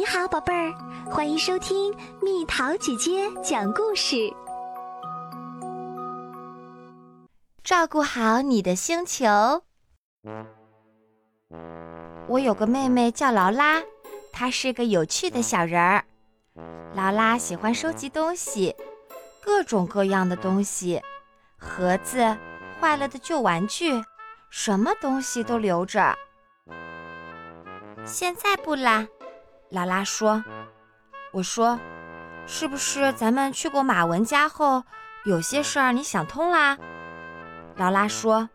你好，宝贝儿，欢迎收听蜜桃姐姐讲故事。照顾好你的星球。我有个妹妹叫劳拉，她是个有趣的小人儿。劳拉喜欢收集东西，各种各样的东西，盒子、坏了的旧玩具，什么东西都留着。现在不啦，劳拉说。我说，是不是咱们去过马文家后，有些事儿你想通啦？劳拉说：“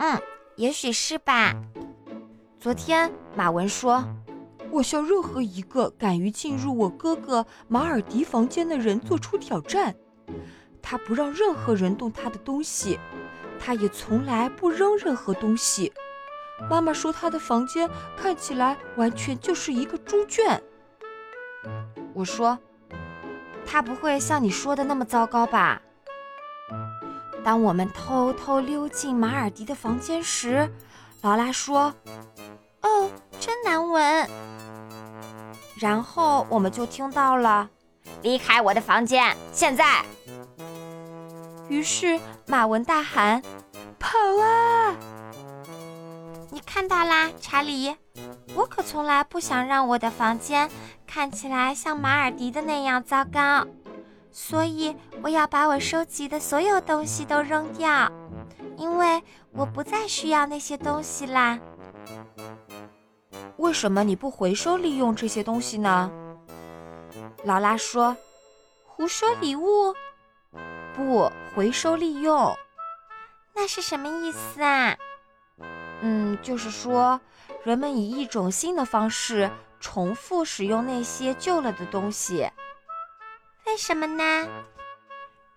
嗯，也许是吧。”昨天马文说：“我向任何一个敢于进入我哥哥马尔迪房间的人做出挑战。他不让任何人动他的东西，他也从来不扔任何东西。妈妈说她的房间看起来完全就是一个猪圈。”我说：“她不会像你说的那么糟糕吧？”当我们偷偷溜进马尔迪的房间时，劳拉说：“哦，真难闻。”然后我们就听到了：“离开我的房间，现在！”于是马文大喊：“跑啊！”你看到啦，查理，我可从来不想让我的房间看起来像马尔迪的那样糟糕。所以我要把我收集的所有东西都扔掉，因为我不再需要那些东西啦。为什么你不回收利用这些东西呢？劳拉说：“胡说礼物，不回收利用，那是什么意思啊？”嗯，就是说，人们以一种新的方式重复使用那些旧了的东西。为什么呢？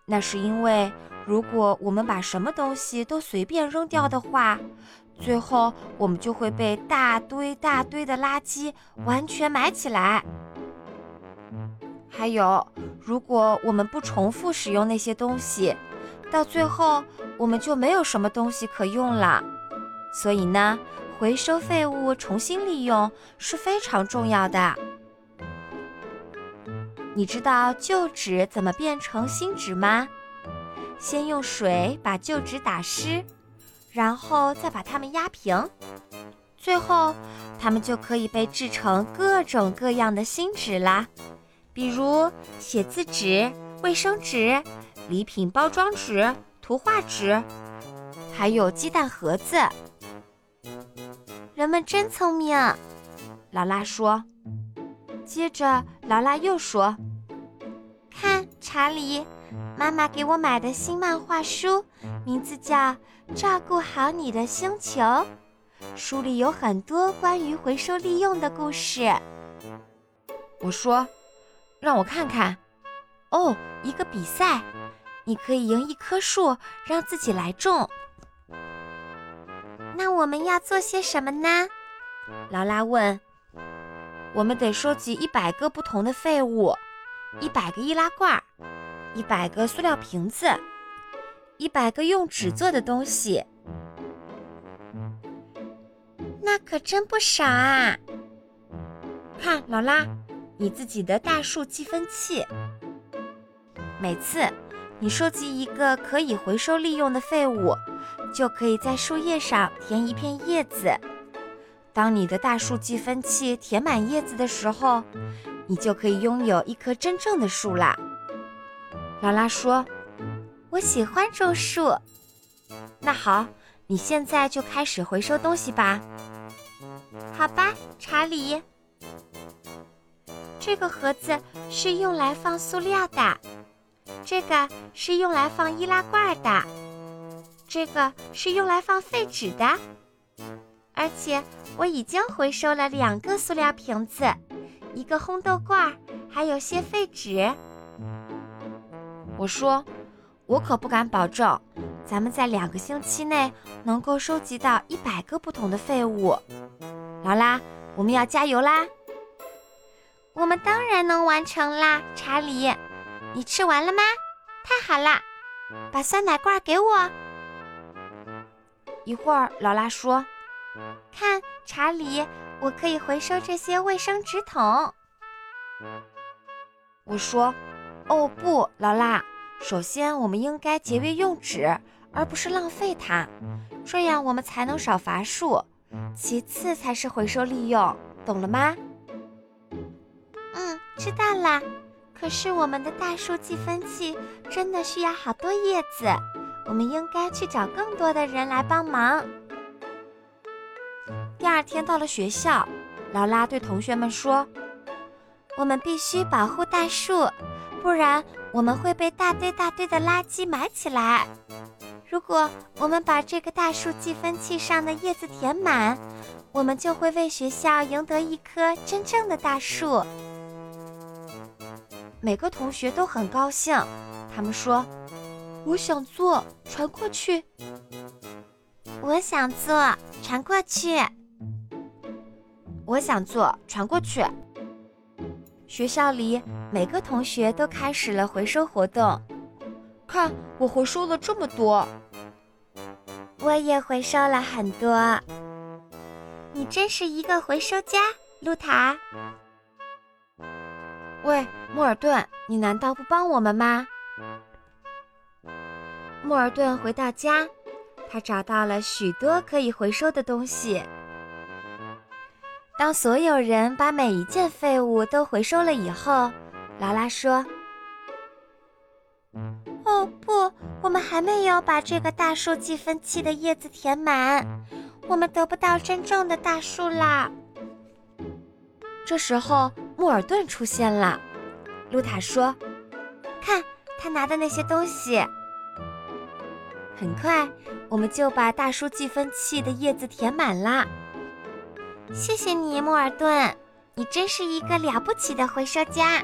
那是因为，如果我们把什么东西都随便扔掉的话，最后我们就会被大堆大堆的垃圾完全埋起来。还有，如果我们不重复使用那些东西，到最后我们就没有什么东西可用了。所以呢，回收废物、重新利用是非常重要的。你知道旧纸怎么变成新纸吗？先用水把旧纸打湿，然后再把它们压平，最后它们就可以被制成各种各样的新纸啦。比如写字纸、卫生纸、礼品包装纸、图画纸，还有鸡蛋盒子。人们真聪明，劳拉说。接着，劳拉又说。看，查理，妈妈给我买的新漫画书，名字叫《照顾好你的星球》。书里有很多关于回收利用的故事。我说：“让我看看。”哦，一个比赛，你可以赢一棵树，让自己来种。那我们要做些什么呢？劳拉问。我们得收集一百个不同的废物。一百个易拉罐，一百个塑料瓶子，一百个用纸做的东西，那可真不少啊！看，劳拉，你自己的大树计分器。每次你收集一个可以回收利用的废物，就可以在树叶上填一片叶子。当你的大树计分器填满叶子的时候，你就可以拥有一棵真正的树啦。劳拉说：“我喜欢种树。”那好，你现在就开始回收东西吧。好吧，查理。这个盒子是用来放塑料的，这个是用来放易拉罐的，这个是用来放废纸的。而且我已经回收了两个塑料瓶子。一个烘豆罐，还有些废纸。我说，我可不敢保证，咱们在两个星期内能够收集到一百个不同的废物。劳拉，我们要加油啦！我们当然能完成啦，查理。你吃完了吗？太好啦！把酸奶罐给我。一会儿，劳拉说：“看，查理。”我可以回收这些卫生纸筒。我说：“哦不，劳拉，首先我们应该节约用纸，而不是浪费它，这样我们才能少伐树。其次才是回收利用，懂了吗？”嗯，知道啦。可是我们的大树计分器真的需要好多叶子，我们应该去找更多的人来帮忙。第二天到了学校，劳拉对同学们说：“我们必须保护大树，不然我们会被大堆大堆的垃圾埋起来。如果我们把这个大树计分器上的叶子填满，我们就会为学校赢得一棵真正的大树。”每个同学都很高兴，他们说：“我想做，传过去。”我想做，传过去。我想做，传过去。学校里每个同学都开始了回收活动。看，我回收了这么多。我也回收了很多。你真是一个回收家，露塔。喂，莫尔顿，你难道不帮我们吗？莫尔顿回到家，他找到了许多可以回收的东西。当所有人把每一件废物都回收了以后，劳拉说：“哦不，我们还没有把这个大树计分器的叶子填满，我们得不到真正的大树啦。”这时候。莫尔顿出现了，露塔说：“看他拿的那些东西。”很快，我们就把大叔计分器的叶子填满了。谢谢你，莫尔顿，你真是一个了不起的回收家。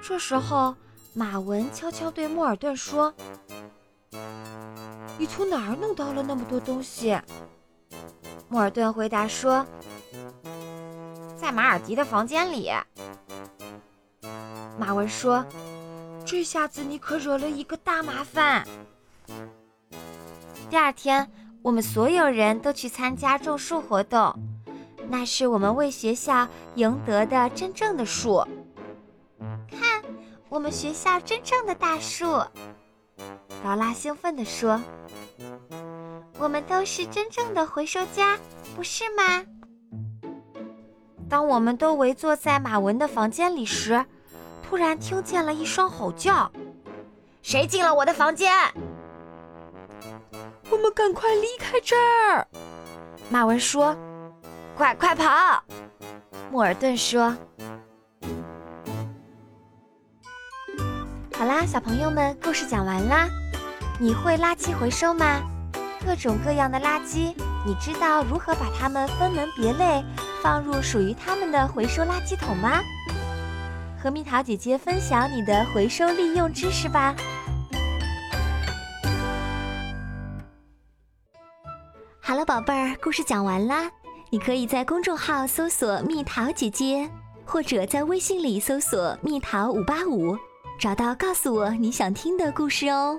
这时候，马文悄悄对莫尔顿说：“你从哪儿弄到了那么多东西？”莫尔顿回答说。在马尔迪的房间里，马文说：“这下子你可惹了一个大麻烦。”第二天，我们所有人都去参加种树活动，那是我们为学校赢得的真正的树。看，我们学校真正的大树！劳拉兴奋地说：“我们都是真正的回收家，不是吗？”当我们都围坐在马文的房间里时，突然听见了一声吼叫：“谁进了我的房间？”我们赶快离开这儿！马文说：“快快跑！”莫尔顿说：“好啦，小朋友们，故事讲完啦。你会垃圾回收吗？各种各样的垃圾，你知道如何把它们分门别类？放入属于它们的回收垃圾桶吗？和蜜桃姐姐分享你的回收利用知识吧。好了，宝贝儿，故事讲完啦。你可以在公众号搜索“蜜桃姐姐”，或者在微信里搜索“蜜桃五八五”，找到告诉我你想听的故事哦。